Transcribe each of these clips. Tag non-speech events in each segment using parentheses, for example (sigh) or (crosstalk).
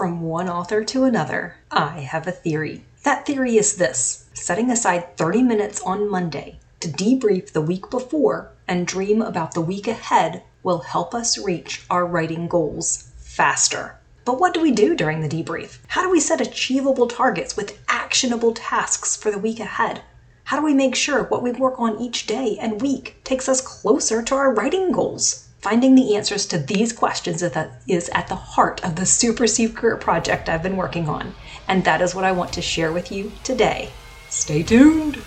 From one author to another, I have a theory. That theory is this setting aside 30 minutes on Monday to debrief the week before and dream about the week ahead will help us reach our writing goals faster. But what do we do during the debrief? How do we set achievable targets with actionable tasks for the week ahead? How do we make sure what we work on each day and week takes us closer to our writing goals? Finding the answers to these questions is at the heart of the super secret project I've been working on, and that is what I want to share with you today. Stay tuned!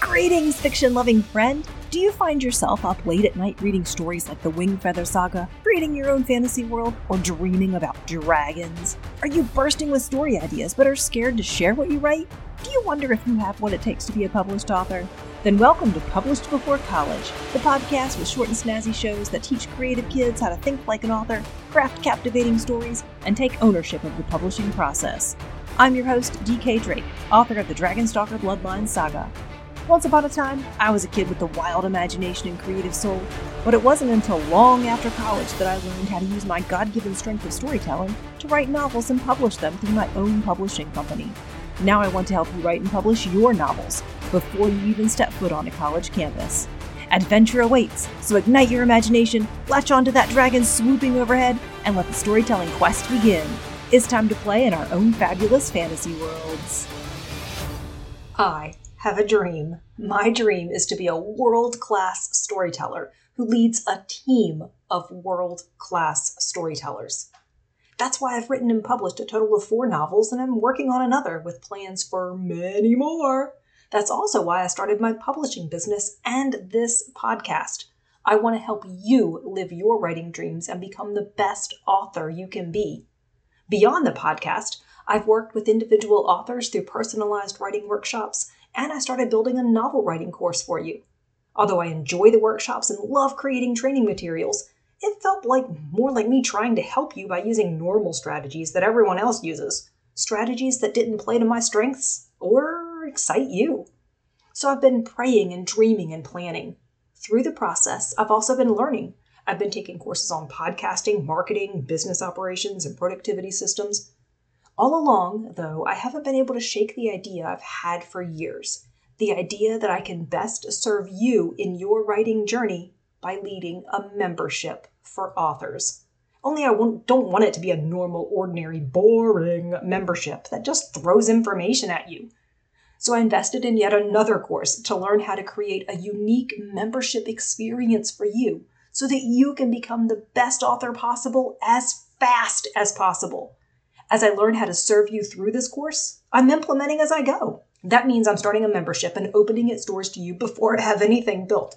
Greetings, fiction loving friend! Do you find yourself up late at night reading stories like the Wingfeather Saga, creating your own fantasy world, or dreaming about dragons? Are you bursting with story ideas but are scared to share what you write? Do you wonder if you have what it takes to be a published author? Then welcome to Published Before College, the podcast with short and snazzy shows that teach creative kids how to think like an author, craft captivating stories, and take ownership of the publishing process. I'm your host, DK Drake, author of the Dragonstalker Bloodline Saga. Once upon a time, I was a kid with a wild imagination and creative soul, but it wasn't until long after college that I learned how to use my God given strength of storytelling to write novels and publish them through my own publishing company. Now I want to help you write and publish your novels before you even step foot on a college campus. Adventure awaits, so ignite your imagination, latch onto that dragon swooping overhead, and let the storytelling quest begin. It's time to play in our own fabulous fantasy worlds. I have a dream. My dream is to be a world class storyteller who leads a team of world class storytellers. That's why I've written and published a total of four novels, and I'm working on another with plans for many more. That's also why I started my publishing business and this podcast. I want to help you live your writing dreams and become the best author you can be. Beyond the podcast, I've worked with individual authors through personalized writing workshops and I started building a novel writing course for you. Although I enjoy the workshops and love creating training materials, it felt like more like me trying to help you by using normal strategies that everyone else uses, strategies that didn't play to my strengths or excite you. So I've been praying and dreaming and planning. Through the process, I've also been learning. I've been taking courses on podcasting, marketing, business operations, and productivity systems. All along, though, I haven't been able to shake the idea I've had for years the idea that I can best serve you in your writing journey by leading a membership for authors. Only I don't want it to be a normal, ordinary, boring membership that just throws information at you. So I invested in yet another course to learn how to create a unique membership experience for you so that you can become the best author possible as fast as possible. As I learn how to serve you through this course, I'm implementing as I go. That means I'm starting a membership and opening its doors to you before I have anything built.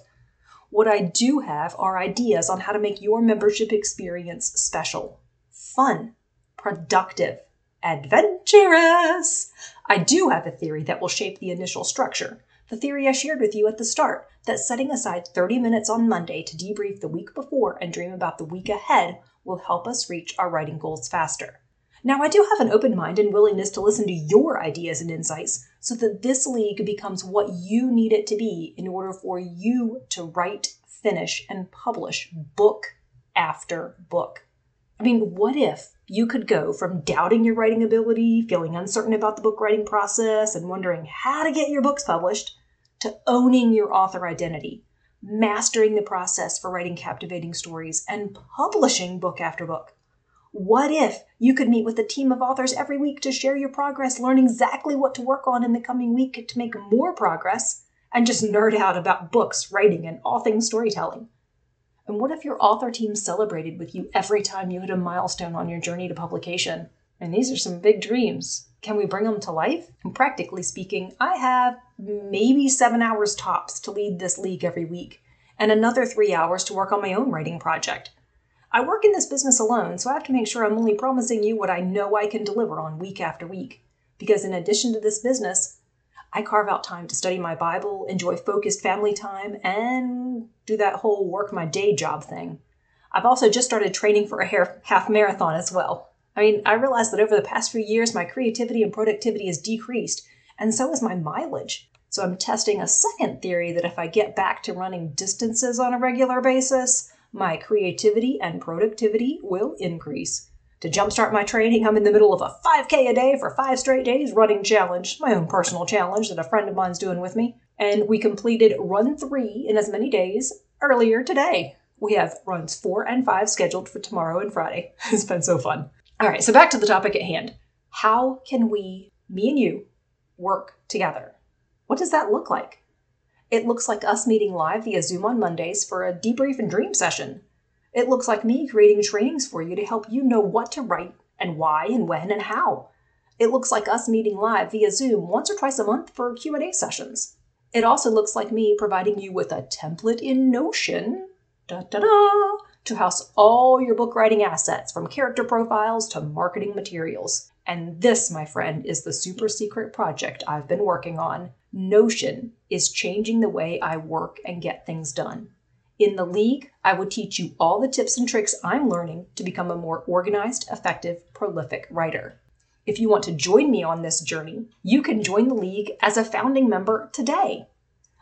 What I do have are ideas on how to make your membership experience special, fun, productive, adventurous. I do have a theory that will shape the initial structure. The theory I shared with you at the start that setting aside 30 minutes on Monday to debrief the week before and dream about the week ahead will help us reach our writing goals faster. Now, I do have an open mind and willingness to listen to your ideas and insights so that this league becomes what you need it to be in order for you to write, finish, and publish book after book. I mean, what if you could go from doubting your writing ability, feeling uncertain about the book writing process, and wondering how to get your books published, to owning your author identity, mastering the process for writing captivating stories, and publishing book after book? What if you could meet with a team of authors every week to share your progress, learn exactly what to work on in the coming week to make more progress, and just nerd out about books, writing, and all things storytelling? And what if your author team celebrated with you every time you hit a milestone on your journey to publication? And these are some big dreams. Can we bring them to life? And practically speaking, I have maybe seven hours tops to lead this league every week, and another three hours to work on my own writing project. I work in this business alone, so I have to make sure I'm only promising you what I know I can deliver on week after week. Because in addition to this business, I carve out time to study my Bible, enjoy focused family time, and do that whole work my day job thing. I've also just started training for a half marathon as well. I mean, I realized that over the past few years, my creativity and productivity has decreased, and so has my mileage. So I'm testing a second theory that if I get back to running distances on a regular basis, my creativity and productivity will increase. To jumpstart my training, I'm in the middle of a 5K a day for five straight days running challenge, my own personal challenge that a friend of mine's doing with me. And we completed run three in as many days earlier today. We have runs four and five scheduled for tomorrow and Friday. (laughs) it's been so fun. All right, so back to the topic at hand. How can we, me and you, work together? What does that look like? It looks like us meeting live via Zoom on Mondays for a debrief and dream session. It looks like me creating trainings for you to help you know what to write and why and when and how. It looks like us meeting live via Zoom once or twice a month for Q&A sessions. It also looks like me providing you with a template in Notion da, da, da, to house all your book writing assets from character profiles to marketing materials. And this, my friend, is the super secret project I've been working on. Notion is changing the way I work and get things done. In the league, I will teach you all the tips and tricks I'm learning to become a more organized, effective, prolific writer. If you want to join me on this journey, you can join the league as a founding member today.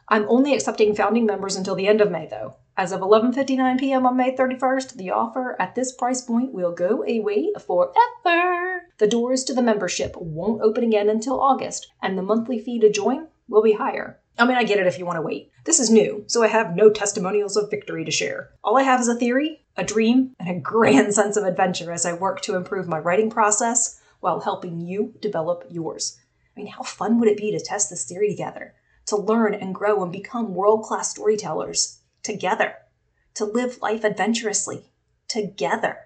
I'm only accepting founding members until the end of May, though. As of 11:59 p.m. on May 31st, the offer at this price point will go away forever. The doors to the membership won't open again until August, and the monthly fee to join will be higher. I mean, I get it if you want to wait. This is new, so I have no testimonials of victory to share. All I have is a theory, a dream, and a grand sense of adventure as I work to improve my writing process while helping you develop yours. I mean, how fun would it be to test this theory together? To learn and grow and become world class storytellers together, to live life adventurously together.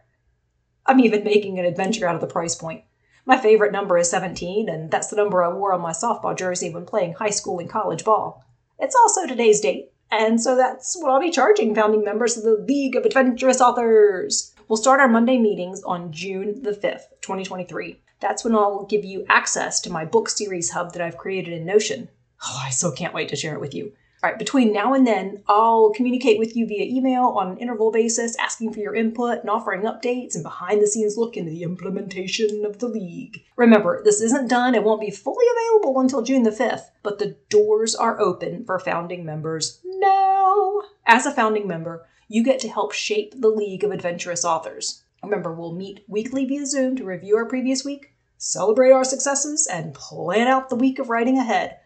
I'm even making an adventure out of the price point. My favorite number is 17, and that's the number I wore on my softball jersey when playing high school and college ball. It's also today's date, and so that's what I'll be charging founding members of the League of Adventurous Authors. We'll start our Monday meetings on June the 5th, 2023. That's when I'll give you access to my book series hub that I've created in Notion. Oh, I so can't wait to share it with you. All right, between now and then, I'll communicate with you via email on an interval basis, asking for your input and offering updates and behind the scenes look into the implementation of the league. Remember, this isn't done, it won't be fully available until June the 5th, but the doors are open for founding members now. As a founding member, you get to help shape the League of Adventurous Authors. Remember, we'll meet weekly via Zoom to review our previous week, celebrate our successes, and plan out the week of writing ahead.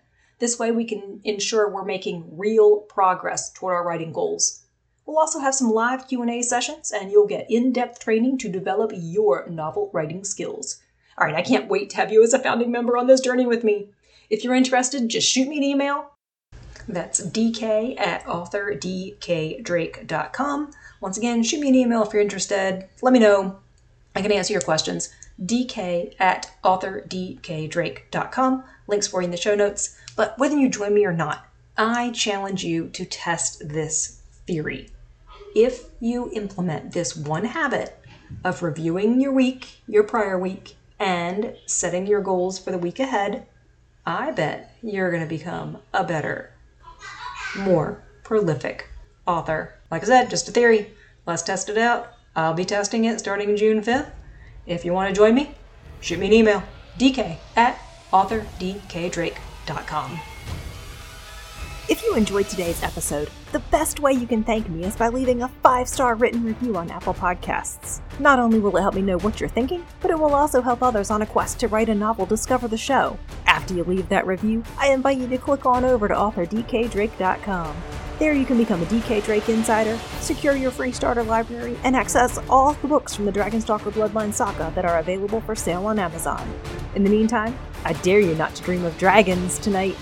This way, we can ensure we're making real progress toward our writing goals. We'll also have some live Q&A sessions and you'll get in-depth training to develop your novel writing skills. All right, I can't wait to have you as a founding member on this journey with me. If you're interested, just shoot me an email. That's dk at authordkdrake.com. Once again, shoot me an email if you're interested. Let me know. I can answer your questions. Dk at authordkdrake.com. Links for you in the show notes. But whether you join me or not, I challenge you to test this theory. If you implement this one habit of reviewing your week, your prior week, and setting your goals for the week ahead, I bet you're going to become a better, more prolific author. Like I said, just a theory. Let's test it out. I'll be testing it starting June 5th. If you want to join me, shoot me an email dk at authordkdrake.com. If you enjoyed today's episode, the best way you can thank me is by leaving a five star written review on Apple Podcasts. Not only will it help me know what you're thinking, but it will also help others on a quest to write a novel discover the show. After you leave that review, I invite you to click on over to authordkdrake.com. There you can become a DK Drake Insider, secure your free starter library, and access all the books from the Dragonstalker Bloodline saga that are available for sale on Amazon. In the meantime, I dare you not to dream of dragons tonight.